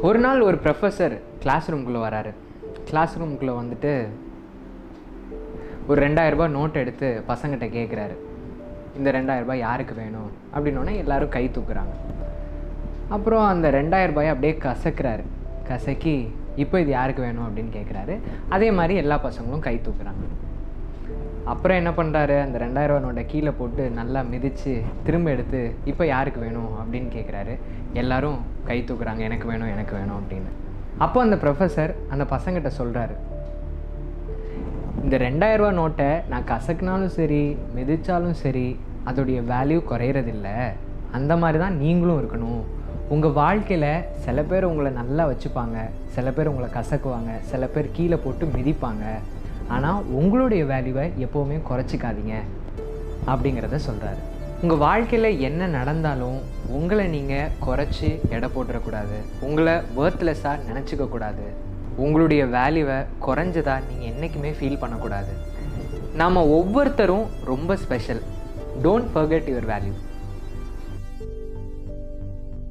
ஒரு நாள் ஒரு ப்ரொஃபஸர் கிளாஸ் ரூம்குள்ளே வராரு. கிளாஸ் ரூம்குள்ளே வந்துட்டு ஒரு ரெண்டாயிரரூபா நோட் எடுத்து பசங்கிட்ட கேட்குறாரு இந்த ரெண்டாயிரரூபா யாருக்கு வேணும்? அப்படின்னோடனே எல்லாரும் கை தூக்குறாங்க. அப்புறம் அந்த ரெண்டாயிரரூபாயை அப்படியே கசக்கிறாரு. கசக்கி இப்போ இது யாருக்கு வேணும்? அப்படின்னு கேட்குறாரு அதே மாதிரி எல்லா பசங்களும் கை தூக்குறாங்க. அப்புறம் என்ன பண்ணுறாரு அந்த ரெண்டாயிரம் ரூபா நோட்டை கீழே போட்டு நல்லா மிதித்து திரும்ப எடுத்து இப்போ யாருக்கு வேணும்? அப்படின்னு கேட்குறாரு எல்லாரும் கை தூக்குறாங்க. எனக்கு வேணும் எனக்கு வேணும் அப்படின்னு. அப்போ அந்த ப்ரொஃபஸர் அந்த பசங்கிட்ட சொல்கிறாரு இந்த ரெண்டாயிரம் ரூபா நோட்டை நான் கசக்குனாலும் சரி மிதித்தாலும் சரி அதோடைய வேல்யூ குறையிறதில்ல. அந்த மாதிரி தான் நீங்களும் இருக்கணும். உங்கள் வாழ்க்கையில் சில பேர் உங்களை நல்லா வச்சுப்பாங்க. சில பேர் உங்களை கசக்குவாங்க. சில பேர் கீழே போட்டு மிதிப்பாங்க. ஆனால் உங்களுடைய வேல்யூவை எப்போவுமே குறைச்சிக்காதீங்க அப்படிங்கிறத சொல்கிறாரு உங்கள் வாழ்க்கையில் என்ன நடந்தாலும் உங்களை நீங்கள் குறைச்சி எடை போட்டுறக்கூடாது. உங்களை வேர்த்லெஸ்ஸாக நினச்சிக்கக்கூடாது. உங்களுடைய வேல்யூவை குறைஞ்சதா நீங்கள் என்றைக்குமே ஃபீல் பண்ணக்கூடாது. நாம் ஒவ்வொருத்தரும் ரொம்ப special don't forget your value